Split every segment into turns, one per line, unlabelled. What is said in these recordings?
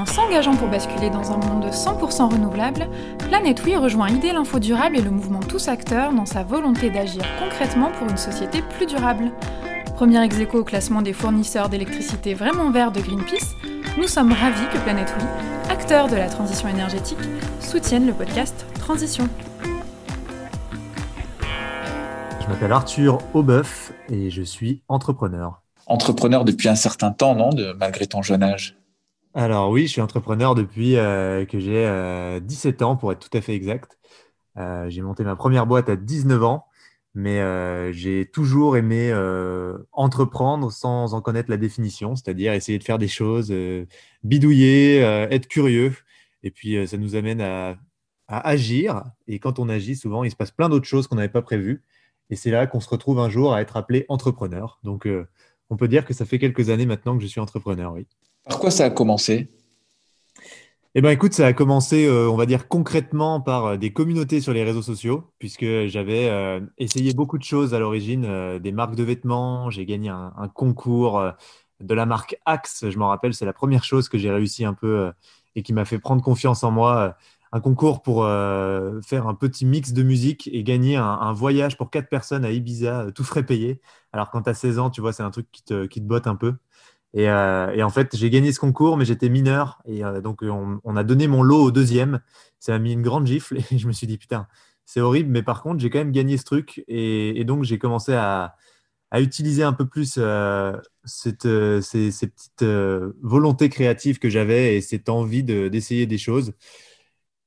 En s'engageant pour basculer dans un monde 100% renouvelable, Planète Oui rejoint Idée l'Info Durable et le mouvement Tous Acteurs dans sa volonté d'agir concrètement pour une société plus durable. Premier ex au classement des fournisseurs d'électricité vraiment verts de Greenpeace, nous sommes ravis que Planète Oui, acteur de la transition énergétique, soutienne le podcast Transition.
Je m'appelle Arthur Aubeuf et je suis entrepreneur.
Entrepreneur depuis un certain temps, non, de, malgré ton jeune âge?
Alors oui, je suis entrepreneur depuis euh, que j'ai 17 euh, ans, pour être tout à fait exact. Euh, j'ai monté ma première boîte à 19 ans, mais j'ai toujours aimé entreprendre sans en connaître la définition, c'est-à-dire essayer de faire des choses, bidouiller, être curieux. Et puis ça nous amène à, à, agir. Et quand on agit, souvent, il se passe plein d'autres choses qu'on n'avait pas prévues. Et c'est là qu'on se retrouve un jour à être appelé entrepreneur. Donc on peut dire que ça fait quelques années maintenant que je suis entrepreneur, oui.
Par quoi ça a commencé?
Eh bien, écoute, ça a commencé, euh, on va dire concrètement, par euh, des communautés sur les réseaux sociaux, puisque j'avais euh, essayé beaucoup de choses à l'origine, des marques de vêtements. J'ai gagné un, concours de la marque Axe. Je m'en rappelle, c'est la première chose que j'ai réussi un peu et qui m'a fait prendre confiance en moi. un concours pour faire un petit mix de musique et gagner un, voyage pour quatre personnes à Ibiza, tout frais payé. Alors, quand tu as 16 ans, tu vois, c'est un truc qui te, qui te botte un peu. Euh, et, en fait, j'ai gagné ce concours, mais j'étais mineur. Et euh, donc, on, a donné mon lot au deuxième. Ça m'a mis une grande gifle. Et je me suis dit, putain, c'est horrible. Mais par contre, j'ai quand même gagné ce truc. Et, donc, j'ai commencé à, utiliser un peu plus euh, cette, ces, petites volontés créatives que j'avais et cette envie d'essayer des choses.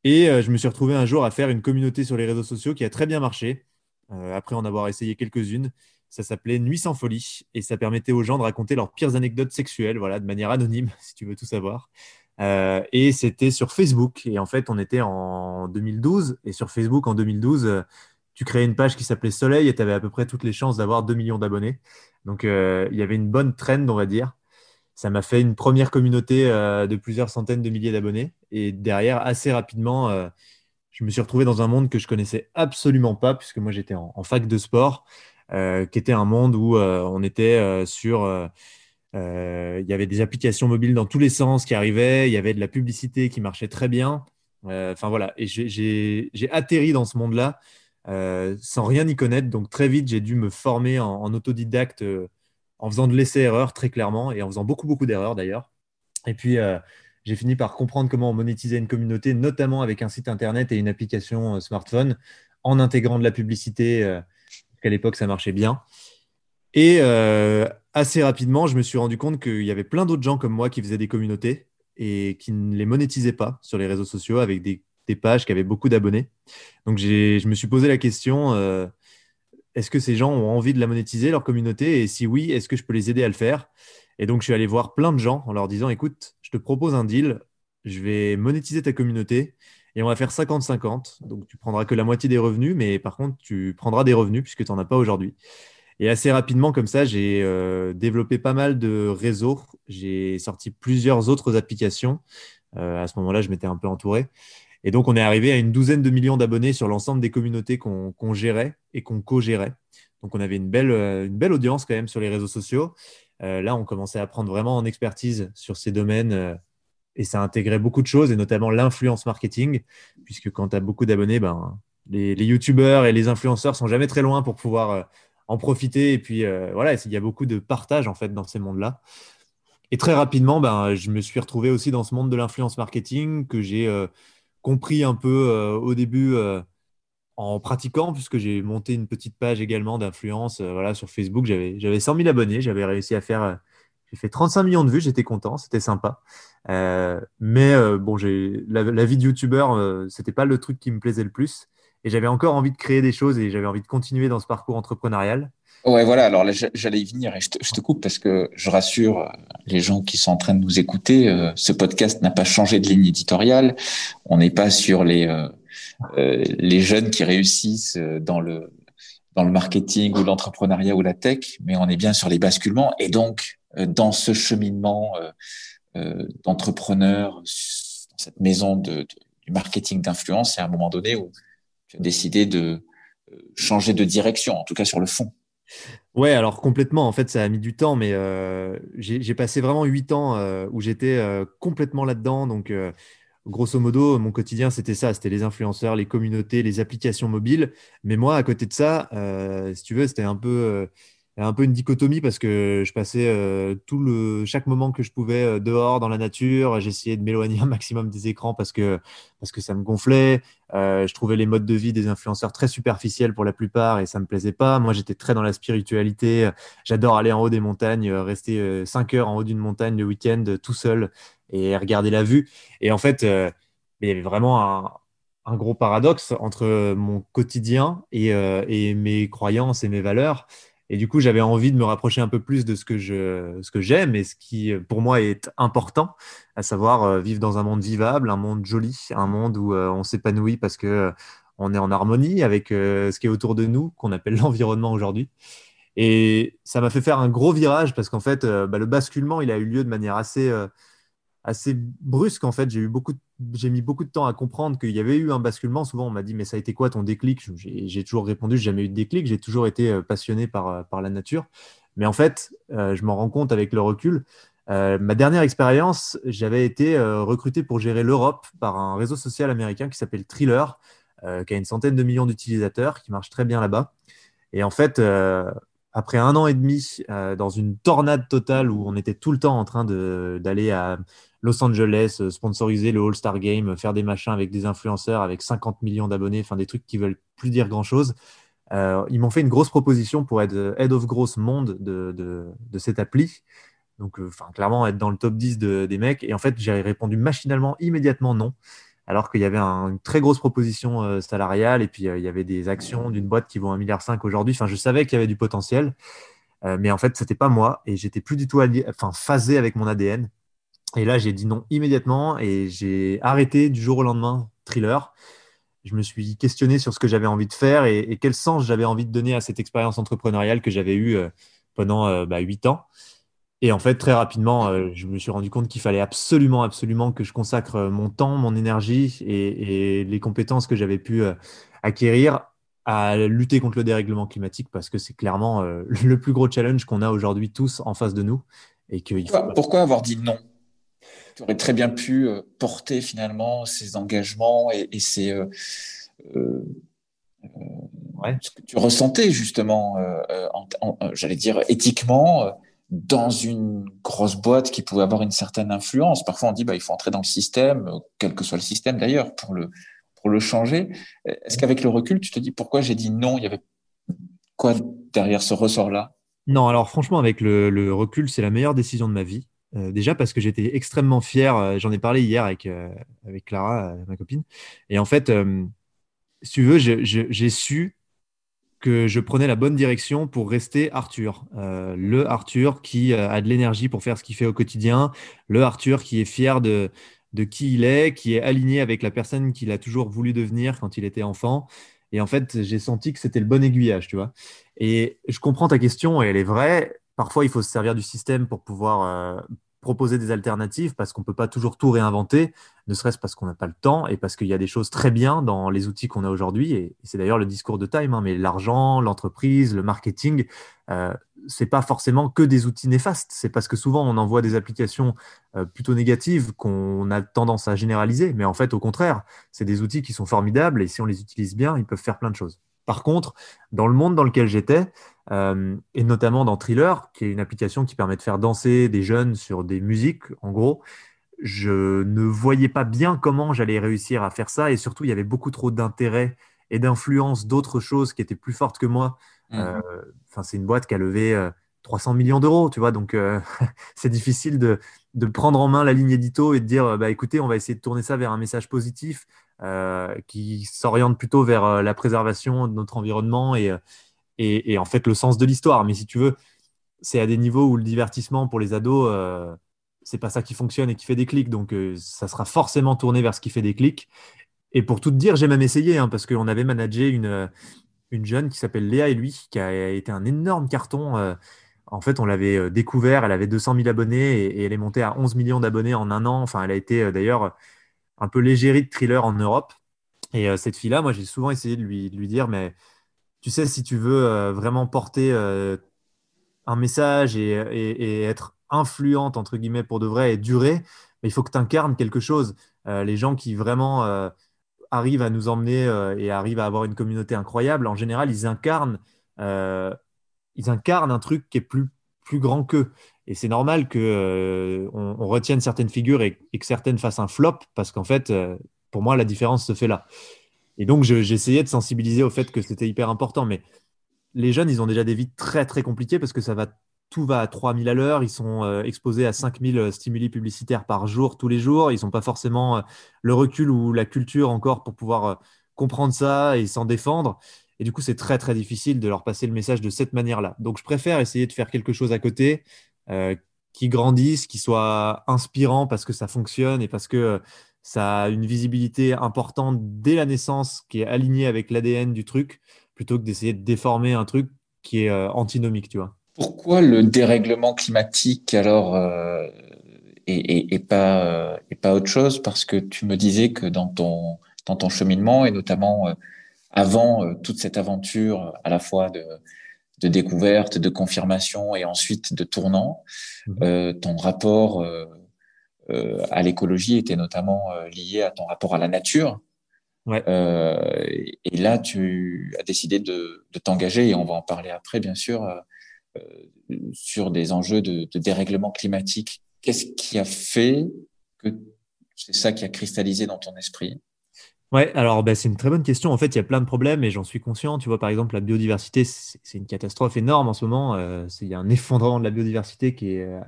Et je me suis retrouvé un jour à faire une communauté sur les réseaux sociaux qui a très bien marché, après en avoir essayé quelques-unes. Ça s'appelait Nuit sans folie et ça permettait aux gens de raconter leurs pires anecdotes sexuelles, voilà, de manière anonyme, si tu veux tout savoir. Euh, et c'était sur Facebook. Et en fait, on était en 2012. Et sur Facebook, en 2012, euh, tu créais une page qui s'appelait Soleil et tu avais à peu près toutes les chances d'avoir 2 millions d'abonnés. Donc, euh, il y avait une bonne trend, on va dire. Ça m'a fait une première communauté de plusieurs centaines de milliers d'abonnés. Et derrière, assez rapidement, je me suis retrouvé dans un monde que je connaissais absolument pas, puisque moi, j'étais en, fac de sport. Euh, qui était un monde où euh, on était euh, sur... il y avait des applications mobiles dans tous les sens qui arrivaient, il y avait de la publicité qui marchait très bien. Enfin voilà, et j'ai atterri dans ce monde-là sans rien y connaître. Donc très vite, j'ai dû me former en, autodidacte en faisant de l'essai-erreur très clairement et en faisant beaucoup, beaucoup d'erreurs d'ailleurs. Et puis, j'ai fini par comprendre comment monétiser une communauté, notamment avec un site internet et une application smartphone, en intégrant de la publicité qu'à l'époque, ça marchait bien. Et euh, assez rapidement, je me suis rendu compte qu'il y avait plein d'autres gens comme moi qui faisaient des communautés et qui ne les monétisaient pas sur les réseaux sociaux avec des, pages qui avaient beaucoup d'abonnés. Donc, je me suis posé la question euh, est-ce que ces gens ont envie de la monétiser, leur communauté? Et si oui, est-ce que je peux les aider à le faire? Et donc, je suis allé voir plein de gens en leur disant écoute, je te propose un deal, je vais monétiser ta communauté et on va faire 50-50. Donc, tu prendras que la moitié des revenus, mais par contre, tu prendras des revenus puisque tu n'en as pas aujourd'hui. Et assez rapidement, comme ça, j'ai euh, développé pas mal de réseaux. J'ai sorti plusieurs autres applications. Euh, à ce moment-là, je m'étais un peu entouré. Et donc, on est arrivé à une douzaine de millions d'abonnés sur l'ensemble des communautés qu'on gérait et qu'on co-gérait. Donc, on avait une belle, euh, une belle audience quand même sur les réseaux sociaux. là, on commençait à prendre vraiment en expertise sur ces domaines et ça intégrait beaucoup de choses, et notamment l'influence marketing, puisque quand tu as beaucoup d'abonnés, ben, les, les youtubeurs et les influenceurs sont jamais très loin pour pouvoir euh, en profiter. Et puis euh, voilà, il y a beaucoup de partage en fait dans ces mondes-là. Et très rapidement, ben, je me suis retrouvé aussi dans ce monde de l'influence marketing que j'ai euh, compris un peu au début en pratiquant, puisque j'ai monté une petite page également d'influence voilà, sur Facebook. J'avais 100 000 abonnés, j'avais réussi à faire j'ai fait 35 millions de vues, j'étais content, c'était sympa. Euh, mais euh, bon, la, la, vie de youtubeur, euh, c'était pas le truc qui me plaisait le plus. Et j'avais encore envie de créer des choses et j'avais envie de continuer dans ce parcours entrepreneurial.
Ouais, voilà. Alors j'allais y venir et je te, coupe parce que je rassure les gens qui sont en train de nous écouter. ce podcast n'a pas changé de ligne éditoriale. On n'est pas sur les les jeunes qui réussissent dans le dans le marketing ou l'entrepreneuriat ou la tech, mais on est bien sur les basculements. Et donc, euh, dans ce cheminement euh, euh, d'entrepreneur, dans cette maison du marketing d'influence, il y a un moment donné où tu as décidé de changer de direction, en tout cas sur le fond.
Ouais, alors complètement. En fait, ça a mis du temps, mais euh, j'ai passé vraiment huit ans euh, où j'étais euh, complètement là-dedans. Donc, grosso modo, mon quotidien, c'était ça. C'était les influenceurs, les communautés, les applications mobiles. Mais moi, à côté de ça, si tu veux, c'était un peu un peu une dichotomie parce que je passais euh, tout le, chaque moment que je pouvais euh, dehors dans la nature. J'essayais de m'éloigner un maximum des écrans parce que, parce que ça me gonflait. Euh, je trouvais les modes de vie des influenceurs très superficiels pour la plupart et ça me plaisait pas. Moi, j'étais très dans la spiritualité. J'adore aller en haut des montagnes, rester 5 heures en haut d'une montagne le week-end tout seul et regarder la vue. Et en fait, il y avait vraiment un, un gros paradoxe entre mon quotidien et, et mes croyances et mes valeurs. Et du coup, j'avais envie de me rapprocher un peu plus de ce que je, ce que j'aime et ce qui, pour moi, est important, à savoir euh, vivre dans un monde vivable, un monde joli, un monde où euh, on s'épanouit parce que euh, on est en harmonie avec ce qui est autour de nous, qu'on appelle l'environnement aujourd'hui. Et ça m'a fait faire un gros virage parce qu'en fait, bah, le basculement, il a eu lieu de manière assez assez brusque en fait. J'ai eu beaucoup, j'ai mis beaucoup de temps à comprendre qu'il y avait eu un basculement. Souvent, on m'a dit mais ça a été quoi ton déclic? J'ai toujours répondu j'ai jamais eu de déclic. J'ai toujours été euh, passionné par euh, par la nature. Mais en fait, euh, je m'en rends compte avec le recul. ma dernière expérience, j'avais été recruté pour gérer l'Europe par un réseau social américain qui s'appelle Thriller, qui a une centaine de millions d'utilisateurs, qui marche très bien là-bas. Et en fait, après un an et demi dans une tornade totale où on était tout le temps en train d'aller à Los Angeles, euh, sponsoriser le All-Star Game, faire des machins avec des influenceurs avec 50 millions d'abonnés, enfin des trucs qui veulent plus dire grand-chose. Euh, ils m'ont fait une grosse proposition pour être Head of Gross Monde de, de, cette appli. Donc, euh, clairement, être dans le top 10 des mecs. Et en fait, j'ai répondu machinalement, immédiatement non. Alors qu'il y avait une très grosse proposition salariale et puis il y avait des actions d'une boîte qui vont 1,5 milliard aujourd'hui. Enfin, je savais qu'il y avait du potentiel. mais en fait, c'était pas moi et j'étais plus du tout phasé avec mon ADN. Et là, j'ai dit non immédiatement et j'ai arrêté du jour au lendemain thriller. Je me suis questionné sur ce que j'avais envie de faire et, quel sens j'avais envie de donner à cette expérience entrepreneuriale que j'avais eue euh, pendant euh, bah, 8 ans. Et en fait, très rapidement, euh, je me suis rendu compte qu'il fallait absolument, absolument que je consacre mon temps, mon énergie et, les compétences que j'avais pu acquérir à lutter contre le dérèglement climatique parce que c'est clairement le plus gros challenge qu'on a aujourd'hui tous en face de nous. Et
Pourquoi avoir dit non? Tu aurais très bien pu euh, porter finalement ces engagements et, ces, euh, euh, ce que tu ressentais justement, j'allais dire éthiquement, dans une grosse boîte qui pouvait avoir une certaine influence. Parfois, on dit bah, il faut entrer dans le système, quel que soit le système d'ailleurs, pour le, pour le changer. Est-ce qu'avec le recul, tu te dis pourquoi j'ai dit non? Il y avait quoi derrière ce ressort-là?
Non, alors franchement, avec le recul, c'est la meilleure décision de ma vie. Euh, déjà parce que j'étais extrêmement fier. Euh, j'en ai parlé hier avec, euh, avec Clara, ma copine. Et en fait, si tu veux, j'ai su que je prenais la bonne direction pour rester Arthur. le Arthur qui a de l'énergie pour faire ce qu'il fait au quotidien. Le Arthur qui est fier de, de qui il est, qui est aligné avec la personne qu'il a toujours voulu devenir quand il était enfant. Et en fait, j'ai senti que c'était le bon aiguillage, tu vois. Et je comprends ta question et elle est vraie parfois, il faut se servir du système pour pouvoir euh, proposer des alternatives parce qu'on ne peut pas toujours tout réinventer, ne serait-ce parce qu'on n'a pas le temps et parce qu'il y a des choses très bien dans les outils qu'on a aujourd'hui. Et, c'est d'ailleurs le discours de Time, hein, mais l'argent, l'entreprise, le marketing, euh, c'est pas forcément que des outils néfastes. C'est parce que souvent on envoie des applications euh, plutôt négatives qu'on a tendance à généraliser. Mais en fait, au contraire, c'est des outils qui sont formidables et si on les utilise bien, ils peuvent faire plein de choses. Par contre, dans le monde dans lequel j'étais, euh, et notamment dans Thriller, qui est une application qui permet de faire danser des jeunes sur des musiques, en gros, je ne voyais pas bien comment j'allais réussir à faire ça. Et surtout, il y avait beaucoup trop d'intérêt et d'influence d'autres choses qui étaient plus fortes que moi. Mmh. Euh, c'est une boîte qui a levé 300 euh, millions d'euros, tu vois. Donc, c'est difficile de, de, prendre en main la ligne édito et de dire, bah, écoutez, on va essayer de tourner ça vers un message positif qui s'oriente plutôt vers la préservation de notre environnement et et, en fait le sens de l'histoire. Mais si tu veux, c'est à des niveaux où le divertissement pour les ados, euh, c'est pas ça qui fonctionne et qui fait des clics. Donc euh, ça sera forcément tourné vers ce qui fait des clics. Et pour tout te dire, j'ai même essayé hein, parce qu'on avait managé une, euh, une jeune qui s'appelle Léa et lui, qui a été un énorme carton. Euh, en fait, on l'avait découvert, elle avait 200 000 abonnés et, elle est montée à 11 millions d'abonnés en un an. Enfin, elle a été d'ailleurs un peu légérie de thriller en Europe. Et cette fille-là, moi, j'ai souvent essayé de lui, de lui dire, mais tu sais, si tu veux vraiment porter un message et, être influente, entre guillemets, pour de vrai et durer, il faut que tu incarnes quelque chose. les gens qui vraiment arrivent à nous emmener et arrivent à avoir une communauté incroyable, en général, ils incarnent, ils incarnent un truc qui est plus, plus grand qu'eux. Et c'est normal qu'on euh, on retienne certaines figures et, que certaines fassent un flop, parce qu'en fait, euh, pour moi, la différence se fait là. Et donc, j'essayais de sensibiliser au fait que c'était hyper important. Mais les jeunes, ils ont déjà des vies très, très compliquées parce que tout va à 3000 à l'heure. Ils sont euh, exposés à 5000 stimuli publicitaires par jour, tous les jours. Ils n'ont pas forcément le recul ou la culture encore pour pouvoir comprendre ça et s'en défendre. Et du coup, c'est très, très difficile de leur passer le message de cette manière-là. Donc, je préfère essayer de faire quelque chose à côté euh, qui grandissent, qui soient inspirants parce que ça fonctionne et parce que euh, ça a une visibilité importante dès la naissance qui est alignée avec l'ADN du truc, plutôt que d'essayer de déformer un truc qui est euh, antinomique, tu vois.
Pourquoi le dérèglement climatique alors et, pas et pas autre chose? Parce que tu me disais que dans ton dans ton cheminement et notamment avant toute cette aventure à la fois de de découverte, de confirmation et ensuite de tournant. Euh, ton rapport euh, euh, à l'écologie était notamment lié à ton rapport à la nature. et là, tu as décidé de, t'engager, et on va en parler après, bien sûr, sur des enjeux de, de dérèglement climatique. Qu'est-ce qui a fait que c'est ça qui a cristallisé dans ton esprit?
Ouais, alors bah, c'est une très bonne question. En fait, il y a plein de problèmes et j'en suis conscient. Tu vois, par exemple, la biodiversité, c'est une catastrophe énorme en ce moment. Euh, il y a un effondrement de la biodiversité qui est euh,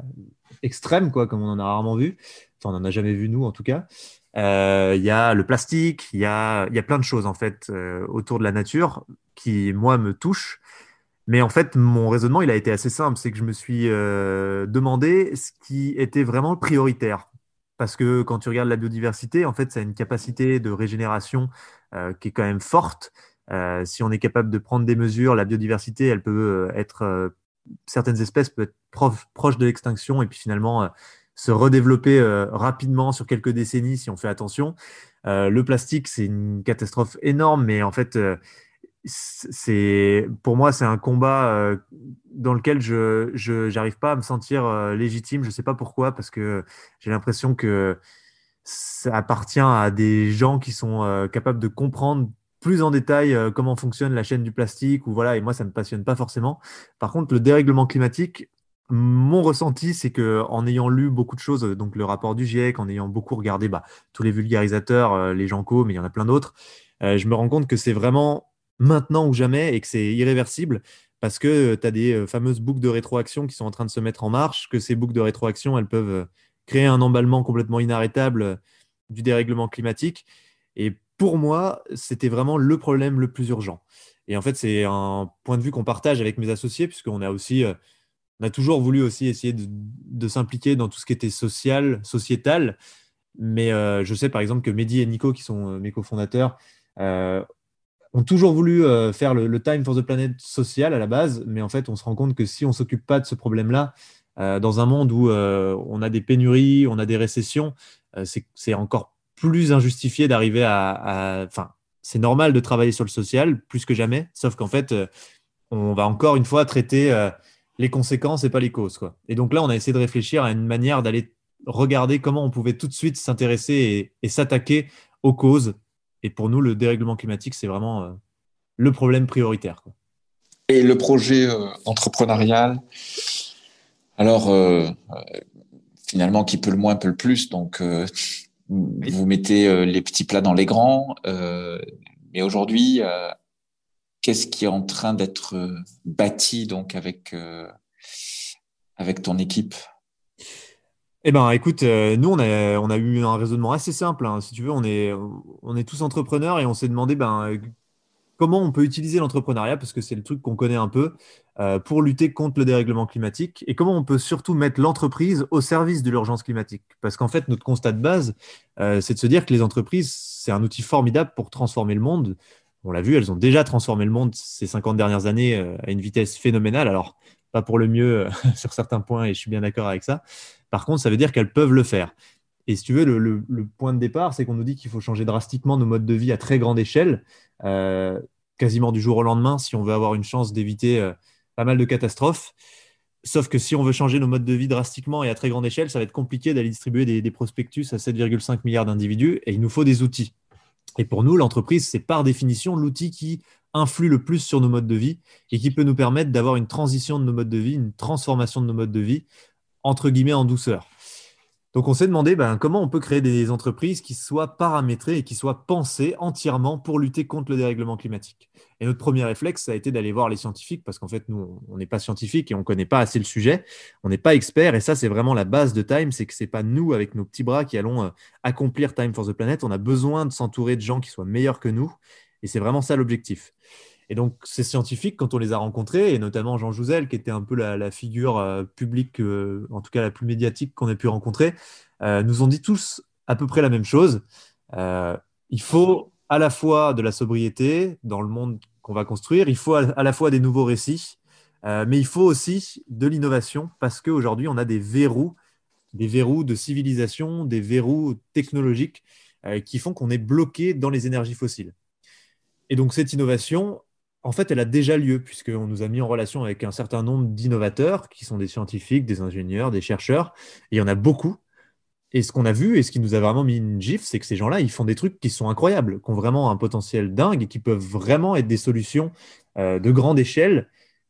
extrême, quoi, comme on en a rarement vu. Enfin, on n'en a jamais vu, nous, en tout cas. Euh, il y a le plastique, il y a, y a plein de choses, en fait, autour de la nature qui, moi, me touchent. Mais en fait, mon raisonnement, il a été assez simple. C'est que je me suis demandé ce qui était vraiment prioritaire parce que quand tu regardes la biodiversité, en fait, ça a une capacité de régénération euh, qui est quand même forte. Euh, si on est capable de prendre des mesures, la biodiversité, elle peut euh, être, certaines espèces peuvent être proches de l'extinction et puis finalement se redévelopper rapidement sur quelques décennies si on fait attention. le plastique, c'est une catastrophe énorme, mais en fait, c'est pour moi c'est un combat euh, dans lequel je je pas à me sentir euh, légitime. Je sais pas pourquoi parce que j'ai l'impression que ça appartient à des gens qui sont euh, capables de comprendre plus en détail comment fonctionne la chaîne du plastique ou voilà et moi ça me passionne pas forcément. Par contre le dérèglement climatique mon ressenti, c'est que en ayant lu beaucoup de choses, donc le rapport du GIEC, en ayant beaucoup regardé bah, tous les vulgarisateurs, les gens co, mais il y en a plein d'autres, je me rends compte que c'est vraiment maintenant ou jamais et que c'est irréversible parce que tu as des euh, fameuses boucles de rétroaction qui sont en train de se mettre en marche, que ces boucles de rétroaction, elles peuvent euh, créer un emballement complètement inarrêtable euh, du dérèglement climatique. Et pour moi, c'était vraiment le problème le plus urgent. Et en fait, c'est un point de vue qu'on partage avec mes associés, puisqu'on a aussi, on a toujours voulu aussi essayer de, s'impliquer dans tout ce qui était social, sociétal. Mais je sais par exemple que Mehdi et Nico, qui sont mes cofondateurs, ont toujours voulu euh, faire le, Time for the Planet social à la base, mais en fait, on se rend compte que si on ne s'occupe pas de ce problème-là, euh, dans un monde où euh, on a des pénuries, on a des récessions, c'est encore plus injustifié d'arriver à. Enfin, c'est normal de travailler sur le social plus que jamais, sauf qu'en fait, on va encore une fois traiter les conséquences et pas les causes. Quoi. Et donc là, on a essayé de réfléchir à une manière d'aller regarder comment on pouvait tout de suite s'intéresser et s'attaquer aux causes et pour nous, le dérèglement climatique, c'est vraiment euh, le problème prioritaire.
Et le projet euh, entrepreneurial, alors euh, finalement, qui peut le moins peut le plus. Donc, vous mettez les petits plats dans les grands. mais aujourd'hui, qu'est-ce qui est en train d'être bâti donc avec avec ton équipe?
Eh ben, écoute, euh, nous, on a, eu un raisonnement assez simple. hein. Si tu veux, on est, on est tous entrepreneurs et on s'est demandé ben, comment on peut utiliser l'entrepreneuriat, parce que c'est le truc qu'on connaît un peu, euh, pour lutter contre le dérèglement climatique, et comment on peut surtout mettre l'entreprise au service de l'urgence climatique. Parce qu'en fait, notre constat de base, euh, c'est de se dire que les entreprises, c'est un outil formidable pour transformer le monde. On l'a vu, elles ont déjà transformé le monde ces 50 dernières années à une vitesse phénoménale. Alors, pas pour le mieux sur certains points, et je suis bien d'accord avec ça. Par contre, ça veut dire qu'elles peuvent le faire. Et si tu veux, le, point de départ, c'est qu'on nous dit qu'il faut changer drastiquement nos modes de vie à très grande échelle. Euh, quasiment du jour au lendemain si on veut avoir une chance d'éviter pas mal de catastrophes. Sauf que si on veut changer nos modes de vie drastiquement et à très grande échelle, ça va être compliqué d'aller distribuer des, prospectus à 7,5 milliards d'individus et il nous faut des outils. Et pour nous, l'entreprise, c'est par définition l'outil qui influe le plus sur nos modes de vie et qui peut nous permettre d'avoir une transition de nos modes de vie, une transformation de nos modes de vie, entre guillemets, en douceur. Donc on s'est demandé ben, comment on peut créer des entreprises qui soient paramétrées et qui soient pensées entièrement pour lutter contre le dérèglement climatique. Et notre premier réflexe, ça a été d'aller voir les scientifiques, parce qu'en fait, nous, on n'est pas scientifiques et on ne connaît pas assez le sujet, on n'est pas experts, et ça, c'est vraiment la base de Time, c'est que ce n'est pas nous, avec nos petits bras, qui allons euh, accomplir Time for the Planet, on a besoin de s'entourer de gens qui soient meilleurs que nous, et c'est vraiment ça l'objectif. Et donc, ces scientifiques, quand on les a rencontrés, et notamment Jean Jouzel, qui était un peu la, figure euh, publique, euh, en tout cas la plus médiatique qu'on ait pu rencontrer, euh, nous ont dit tous à peu près la même chose. il faut à la fois de la sobriété dans le monde qu'on va construire, il faut à, la fois des nouveaux récits, mais il faut aussi de l'innovation, parce qu'aujourd'hui, on a des verrous, des verrous de civilisation, des verrous technologiques qui font qu'on est bloqué dans les énergies fossiles. Et donc cette innovation, en fait, elle a déjà lieu, puisqu'on nous a mis en relation avec un certain nombre d'innovateurs, qui sont des scientifiques, des ingénieurs, des chercheurs, et il y en a beaucoup. Et ce qu'on a vu, et ce qui nous a vraiment mis une gifle, c'est que ces gens-là, ils font des trucs qui sont incroyables, qui ont vraiment un potentiel dingue et qui peuvent vraiment être des solutions euh, de grande échelle,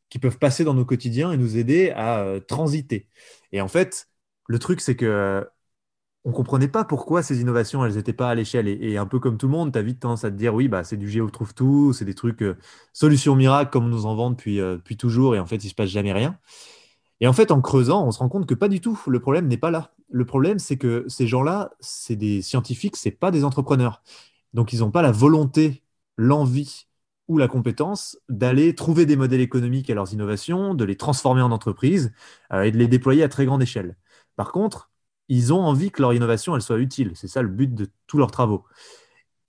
qui peuvent passer dans nos quotidiens et nous aider à euh, transiter. Et en fait, le truc, c'est que on comprenait pas pourquoi ces innovations, elles n'étaient pas à l'échelle. Et, un peu comme tout le monde, tu as vite tendance à te dire, oui, bah, c'est du géo trouve tout, c'est des trucs euh, solutions miracles comme on nous en vend depuis, euh, depuis toujours, et en fait, il se passe jamais rien. Et en fait, en creusant, on se rend compte que pas du tout. Le problème n'est pas là. Le problème, c'est que ces gens-là, c'est des scientifiques, c'est pas des entrepreneurs. Donc, ils n'ont pas la volonté, l'envie ou la compétence d'aller trouver des modèles économiques à leurs innovations, de les transformer en entreprise euh, et de les déployer à très grande échelle. Par contre, ils ont envie que leur innovation elle soit utile. C'est ça le but de tous leurs travaux.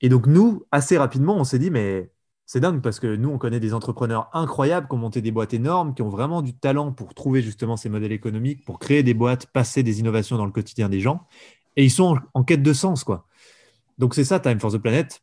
Et donc nous, assez rapidement, on s'est dit, mais c'est dingue parce que nous, on connaît des entrepreneurs incroyables qui ont monté des boîtes énormes, qui ont vraiment du talent pour trouver justement ces modèles économiques, pour créer des boîtes, passer des innovations dans le quotidien des gens. Et ils sont en, quête de sens, quoi. Donc c'est ça, Time for the Planet.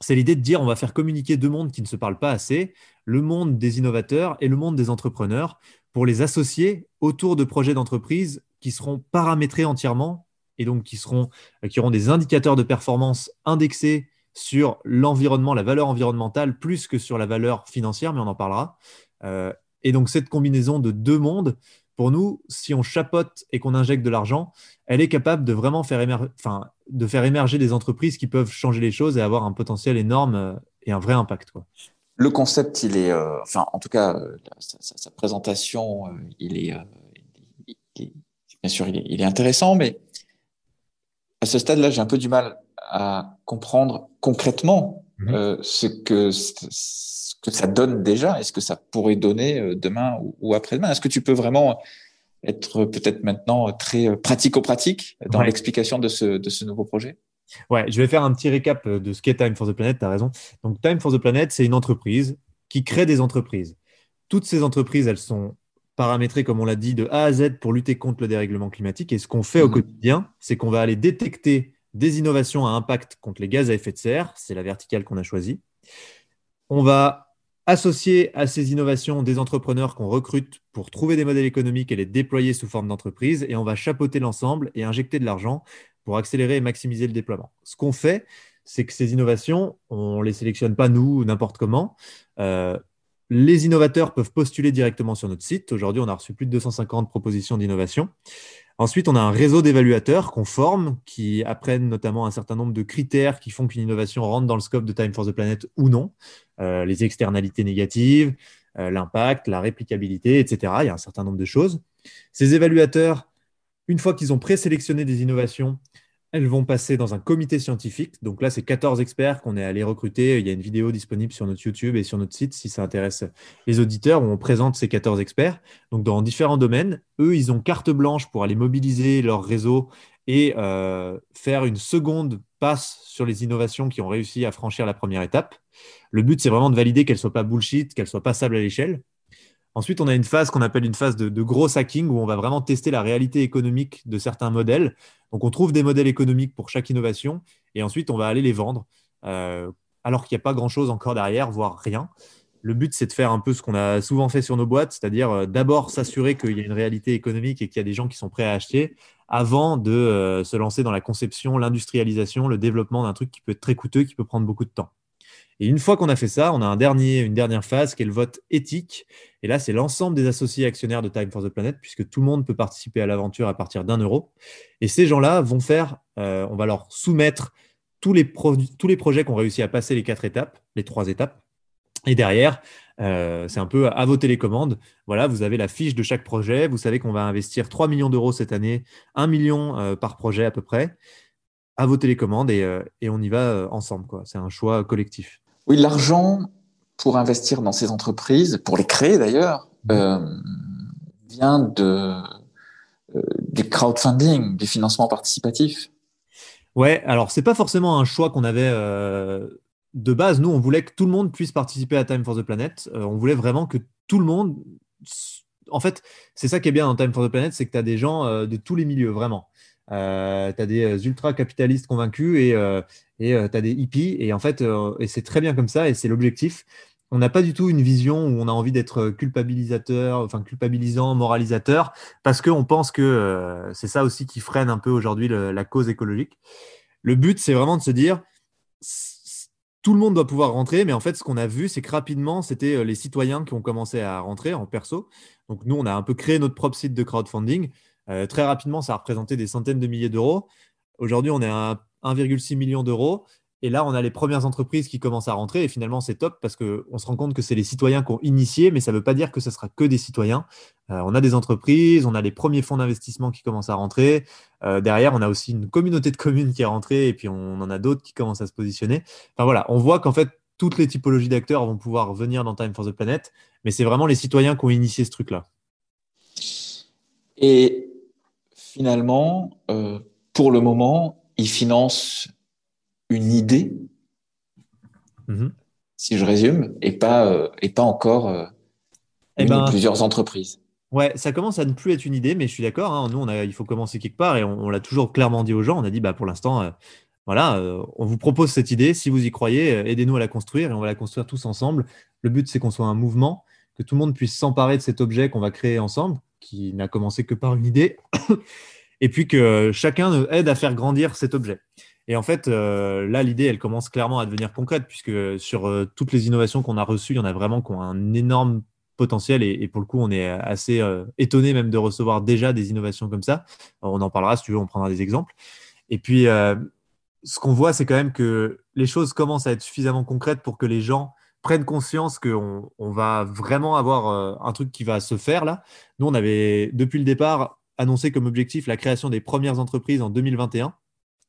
C'est l'idée de dire on va faire communiquer deux mondes qui ne se parlent pas assez, le monde des innovateurs et le monde des entrepreneurs, pour les associer autour de projets d'entreprise qui seront paramétrés entièrement et donc qui, seront, euh, qui auront des indicateurs de performance indexés sur l'environnement, la valeur environnementale, plus que sur la valeur financière, mais on en parlera. Euh, et donc cette combinaison de deux mondes, pour nous, si on chapote et qu'on injecte de l'argent, elle est capable de vraiment faire, enfin, de faire émerger des entreprises qui peuvent changer les choses et avoir un potentiel énorme euh, et un vrai impact.
Le concept, il est, enfin, en tout cas, sa, présentation, il est, bien sûr, il est, intéressant, mais à ce stade-là, j'ai un peu du mal à comprendre concrètement mhm. euh, ce, que, ce que ça donne déjà et ce que ça pourrait donner euh, demain ou, après-demain. Est-ce que tu peux vraiment être peut-être maintenant très pratico-pratique dans l'explication de ce, de ce nouveau projet?
Ouais, je vais faire un petit récap de ce qu'est Time for the Planet, tu as raison. Donc, Time for the Planet, c'est une entreprise qui crée des entreprises. Toutes ces entreprises, elles sont paramétrer, comme on l'a dit, de A à Z pour lutter contre le dérèglement climatique. Et ce qu'on fait au mmh. quotidien, c'est qu'on va aller détecter des innovations à impact contre les gaz à effet de serre. C'est la verticale qu'on a choisie. On va associer à ces innovations des entrepreneurs qu'on recrute pour trouver des modèles économiques et les déployer sous forme d'entreprise. Et on va chapeauter l'ensemble et injecter de l'argent pour accélérer et maximiser le déploiement. Ce qu'on fait, c'est que ces innovations, on ne les sélectionne pas nous, n'importe comment. Euh, les innovateurs peuvent postuler directement sur notre site. Aujourd'hui, on a reçu plus de 250 propositions d'innovation. Ensuite, on a un réseau d'évaluateurs qu'on forme, qui apprennent notamment un certain nombre de critères qui font qu'une innovation rentre dans le scope de Time for the Planet ou non. Euh, les externalités négatives, euh, l'impact, la réplicabilité, etc. Il y a un certain nombre de choses. Ces évaluateurs, une fois qu'ils ont présélectionné des innovations, elles vont passer dans un comité scientifique. Donc là, c'est 14 experts qu'on est allé recruter. Il y a une vidéo disponible sur notre YouTube et sur notre site si ça intéresse les auditeurs où on présente ces 14 experts. Donc dans différents domaines, eux, ils ont carte blanche pour aller mobiliser leur réseau et euh, faire une seconde passe sur les innovations qui ont réussi à franchir la première étape. Le but, c'est vraiment de valider qu'elles ne soient pas bullshit, qu'elles soient passables à l'échelle. Ensuite, on a une phase qu'on appelle une phase de, gros hacking où on va vraiment tester la réalité économique de certains modèles. Donc, on trouve des modèles économiques pour chaque innovation et ensuite, on va aller les vendre. Euh, alors qu'il n'y a pas grand-chose encore derrière, voire rien. Le but, c'est de faire un peu ce qu'on a souvent fait sur nos boîtes, c'est-à-dire euh, d'abord s'assurer qu'il y a une réalité économique et qu'il y a des gens qui sont prêts à acheter avant de euh, se lancer dans la conception, l'industrialisation, le développement d'un truc qui peut être très coûteux, qui peut prendre beaucoup de temps. Et une fois qu'on a fait ça, on a une dernière phase qui est le vote éthique. Et là, c'est l'ensemble des associés actionnaires de Time for the Planet, puisque tout le monde peut participer à l'aventure à partir d'un euro. Et ces gens-là vont faire, euh, on va leur soumettre tous les, tous les projets qu'on réussit à passer les quatre étapes, les trois étapes. Et derrière, euh, c'est un peu à vos télécommandes. Voilà, vous avez la fiche de chaque projet. Vous savez qu'on va investir 3 millions d'euros cette année, 1 million euh, par projet à peu près, à vos télécommandes et, et on y va ensemble. C'est un choix collectif.
Oui, l'argent pour investir dans ces entreprises, pour les créer d'ailleurs, mmh. euh, vient de, euh, du crowdfunding, du financement participatif.
Ouais, alors c'est pas forcément un choix qu'on avait euh, de base. Nous, on voulait que tout le monde puisse participer à Time for the Planet. on voulait vraiment que tout le monde. En fait, c'est ça qui est bien dans Time for the Planet, c'est que tu as des gens de tous les milieux, vraiment. Euh, tu as des euh, ultra-capitalistes convaincus et euh, tu as des hippies. Et en fait, et c'est très bien comme ça et c'est l'objectif. On n'a pas du tout une vision où on a envie d'être culpabilisateur, enfin culpabilisant, moralisateur, parce qu'on pense que c'est ça aussi qui freine un peu aujourd'hui la cause écologique. Le but, c'est vraiment de se dire, tout le monde doit pouvoir rentrer, mais en fait, ce qu'on a vu, c'est que rapidement, c'était les citoyens qui ont commencé à rentrer en perso. Donc, nous, on a un peu créé notre propre site de crowdfunding. Euh, très rapidement, ça a représenté des centaines de milliers d'euros. Aujourd'hui, on est à 1,6 million d'euros. Et là, on a les premières entreprises qui commencent à rentrer. Et finalement, c'est top parce qu'on se rend compte que c'est les citoyens qui ont initié, mais ça ne veut pas dire que ce sera que des citoyens. Euh, on a des entreprises, on a les premiers fonds d'investissement qui commencent à rentrer. Euh, derrière, on a aussi une communauté de communes qui est rentrée et puis on en a d'autres qui commencent à se positionner. Enfin voilà, on voit qu'en fait, toutes les typologies d'acteurs vont pouvoir venir dans Time for the Planet, mais c'est vraiment les citoyens qui ont initié ce truc-là.
Et finalement, euh, pour le moment, ils financent une idée, mm-hmm. si je résume, et pas, euh, et pas encore euh, eh ben, plusieurs entreprises.
Ouais, ça commence à ne plus être une idée, mais je suis d'accord. Hein. nous, on a, il faut commencer quelque part et on, l'a toujours clairement dit aux gens. On a dit, bah, pour l'instant, voilà, on vous propose cette idée. Si vous y croyez, aidez-nous à la construire et on va la construire tous ensemble. Le but, c'est qu'on soit un mouvement, que tout le monde puisse s'emparer de cet objet qu'on va créer ensemble, qui n'a commencé que par une idée, et puis que chacun aide à faire grandir cet objet. Et en fait, euh, là, l'idée, elle commence clairement à devenir concrète, puisque sur euh, toutes les innovations qu'on a reçues, il y en a vraiment qui ont un énorme potentiel, et, pour le coup, on est assez euh, étonné même de recevoir déjà des innovations comme ça. on en parlera, si tu veux, on prendra des exemples. Et puis, ce qu'on voit, c'est quand même que les choses commencent à être suffisamment concrètes pour que les gens prennent conscience qu'on on va vraiment avoir euh, un truc qui va se faire là. Nous, on avait depuis le départ annoncé comme objectif la création des premières entreprises en 2021.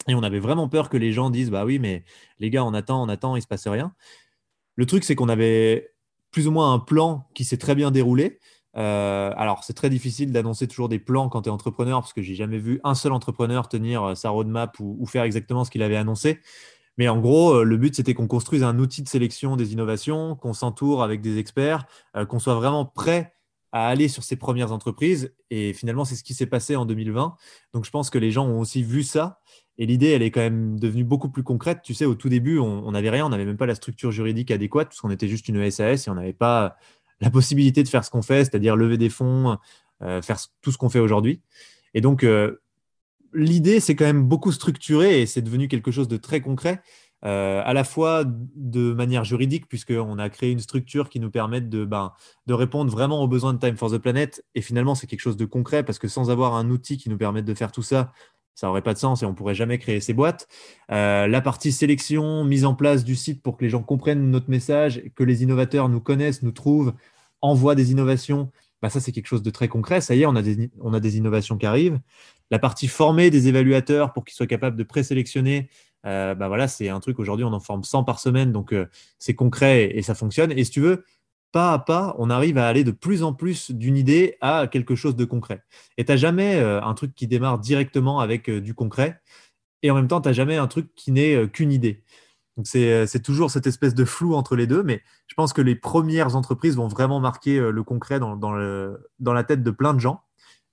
Et on avait vraiment peur que les gens disent Bah oui, mais les gars, on attend, on attend, il ne se passe rien. Le truc, c'est qu'on avait plus ou moins un plan qui s'est très bien déroulé. Euh, alors, c'est très difficile d'annoncer toujours des plans quand tu es entrepreneur, parce que j'ai jamais vu un seul entrepreneur tenir euh, sa roadmap ou, ou faire exactement ce qu'il avait annoncé. Mais en gros, euh, le but, c'était qu'on construise un outil de sélection des innovations, qu'on s'entoure avec des experts, euh, qu'on soit vraiment prêt à aller sur ces premières entreprises. Et finalement, c'est ce qui s'est passé en 2020. Donc, je pense que les gens ont aussi vu ça. Et l'idée, elle est quand même devenue beaucoup plus concrète. Tu sais, au tout début, on n'avait rien, on n'avait même pas la structure juridique adéquate, parce qu'on était juste une SAS et on n'avait pas la possibilité de faire ce qu'on fait, c'est-à-dire lever des fonds, euh, faire tout ce qu'on fait aujourd'hui. Et donc, l'idée, c'est quand même beaucoup structuré et c'est devenu quelque chose de très concret, euh, à la fois de manière juridique, puisqu'on a créé une structure qui nous permet de, ben, de répondre vraiment aux besoins de Time for the Planet. Et finalement, c'est quelque chose de concret, parce que sans avoir un outil qui nous permette de faire tout ça, ça n'aurait pas de sens et on pourrait jamais créer ces boîtes. Euh, la partie sélection, mise en place du site pour que les gens comprennent notre message, que les innovateurs nous connaissent, nous trouvent, envoient des innovations. Bah, ça, c'est quelque chose de très concret. Ça y est, on a des, innovations qui arrivent. La partie formée des évaluateurs pour qu'ils soient capables de présélectionner, euh, bah c'est un truc aujourd'hui, on en forme 100 par semaine, donc euh, c'est concret et, ça fonctionne. Et si tu veux, pas à pas, on arrive à aller de plus en plus d'une idée à quelque chose de concret. Et tu n'as jamais euh, un truc qui démarre directement avec du concret, et en même temps, tu n'as jamais un truc qui n'est qu'une idée. Donc c'est toujours cette espèce de flou entre les deux, mais je pense que les premières entreprises vont vraiment marquer le concret dans, dans la tête de plein de gens.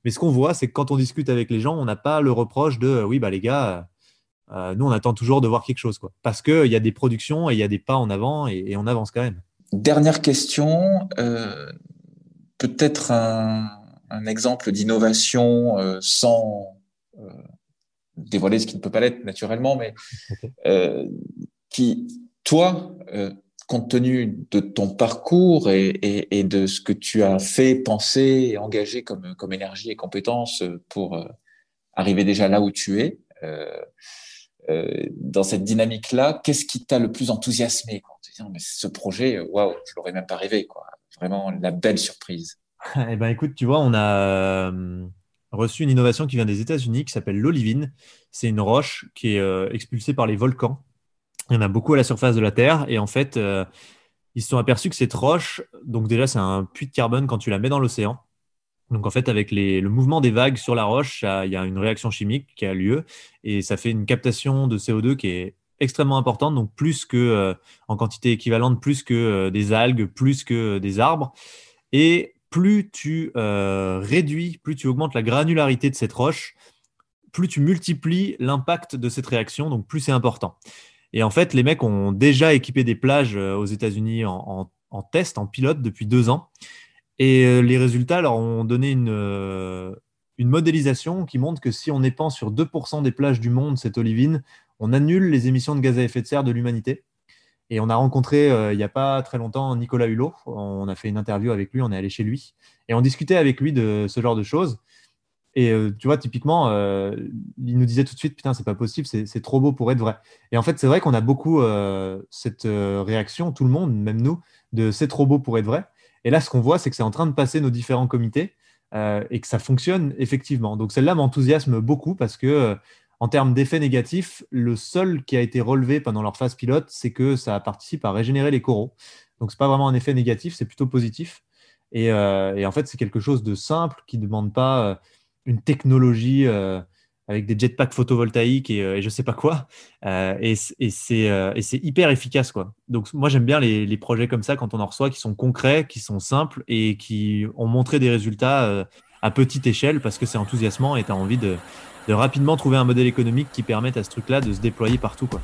Mais ce qu'on voit, c'est que quand on discute avec les gens, on n'a pas le reproche de oui, bah les gars, nous, on attend toujours de voir quelque chose, quoi. Parce qu'il y a des productions et il y a des pas en avant et, on avance quand même.
Dernière question, peut-être un, exemple d'innovation sans dévoiler ce qui ne peut pas l'être naturellement, mais qui, toi, compte tenu de ton parcours et, de ce que tu as fait, pensé et engagé comme, comme énergie et compétences pour euh, arriver déjà là où tu es, euh, euh, dans cette dynamique-là, qu'est-ce qui t'a le plus enthousiasmé quand tu dis, mais ce projet, waouh, je l'aurais même pas rêvé, quoi. Vraiment la belle surprise.
Eh ben, écoute, tu vois, on a reçu une innovation qui vient des États-Unis qui s'appelle l'olivine. C'est une roche qui est expulsée par les volcans il y en a beaucoup à la surface de la Terre. Et en fait, euh, ils se sont aperçus que cette roche, donc déjà, c'est un puits de carbone quand tu la mets dans l'océan. Donc en fait, avec le mouvement des vagues sur la roche, il y a une réaction chimique qui a lieu et ça fait une captation de CO2 qui est extrêmement importante, donc plus que euh, en quantité équivalente, plus que euh, des algues, plus que des arbres. Et plus tu réduis, plus tu augmentes la granularité de cette roche, plus tu multiplies l'impact de cette réaction, donc plus c'est important. Et en fait, les mecs ont déjà équipé des plages euh, aux États-Unis en, test, en pilote depuis deux ans. Et euh, les résultats leur ont donné une, euh, une modélisation qui montre que si on épand sur 2% des plages du monde cette olivine, on annule les émissions de gaz à effet de serre de l'humanité. Et on a rencontré il n'y a pas très longtemps Nicolas Hulot. On a fait une interview avec lui, on est allé chez lui. Et on discutait avec lui de ce genre de choses. Et euh, tu vois, typiquement, euh, il nous disait tout de suite, putain, c'est pas possible, c'est trop beau pour être vrai. Et en fait, c'est vrai qu'on a beaucoup euh, cette réaction, tout le monde, même nous, de c'est trop beau pour être vrai. Et là, ce qu'on voit, c'est que c'est en train de passer nos différents comités et que ça fonctionne effectivement. Donc celle-là m'enthousiasme beaucoup parce que en termes d'effets négatifs, le seul qui a été relevé pendant leur phase pilote, c'est que ça participe à régénérer les coraux. Donc c'est pas vraiment un effet négatif, c'est plutôt positif. Et, et, en fait, c'est quelque chose de simple qui ne demande pas une technologie euh, avec des jetpacks photovoltaïques et, euh, je sais pas quoi. Euh, et, et c'est hyper efficace. Quoi. Donc, moi, j'aime bien les, projets comme ça quand on en reçoit qui sont concrets, qui sont simples et qui ont montré des résultats à petite échelle parce que c'est enthousiasmant et tu as envie de, de, rapidement trouver un modèle économique qui permette à ce truc-là de se déployer partout. Quoi.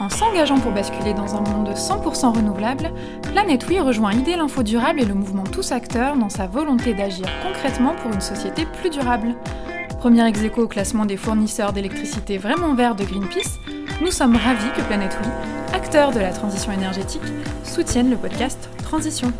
En s'engageant pour basculer dans un monde 100% renouvelable, Planète Oui rejoint idée l'Info Durable et le mouvement Tous Acteurs dans sa volonté d'agir concrètement pour une société plus durable. Premier ex au classement des fournisseurs d'électricité vraiment verts de Greenpeace, nous sommes ravis que Planète Oui, acteur de la transition énergétique, soutienne le podcast Transition.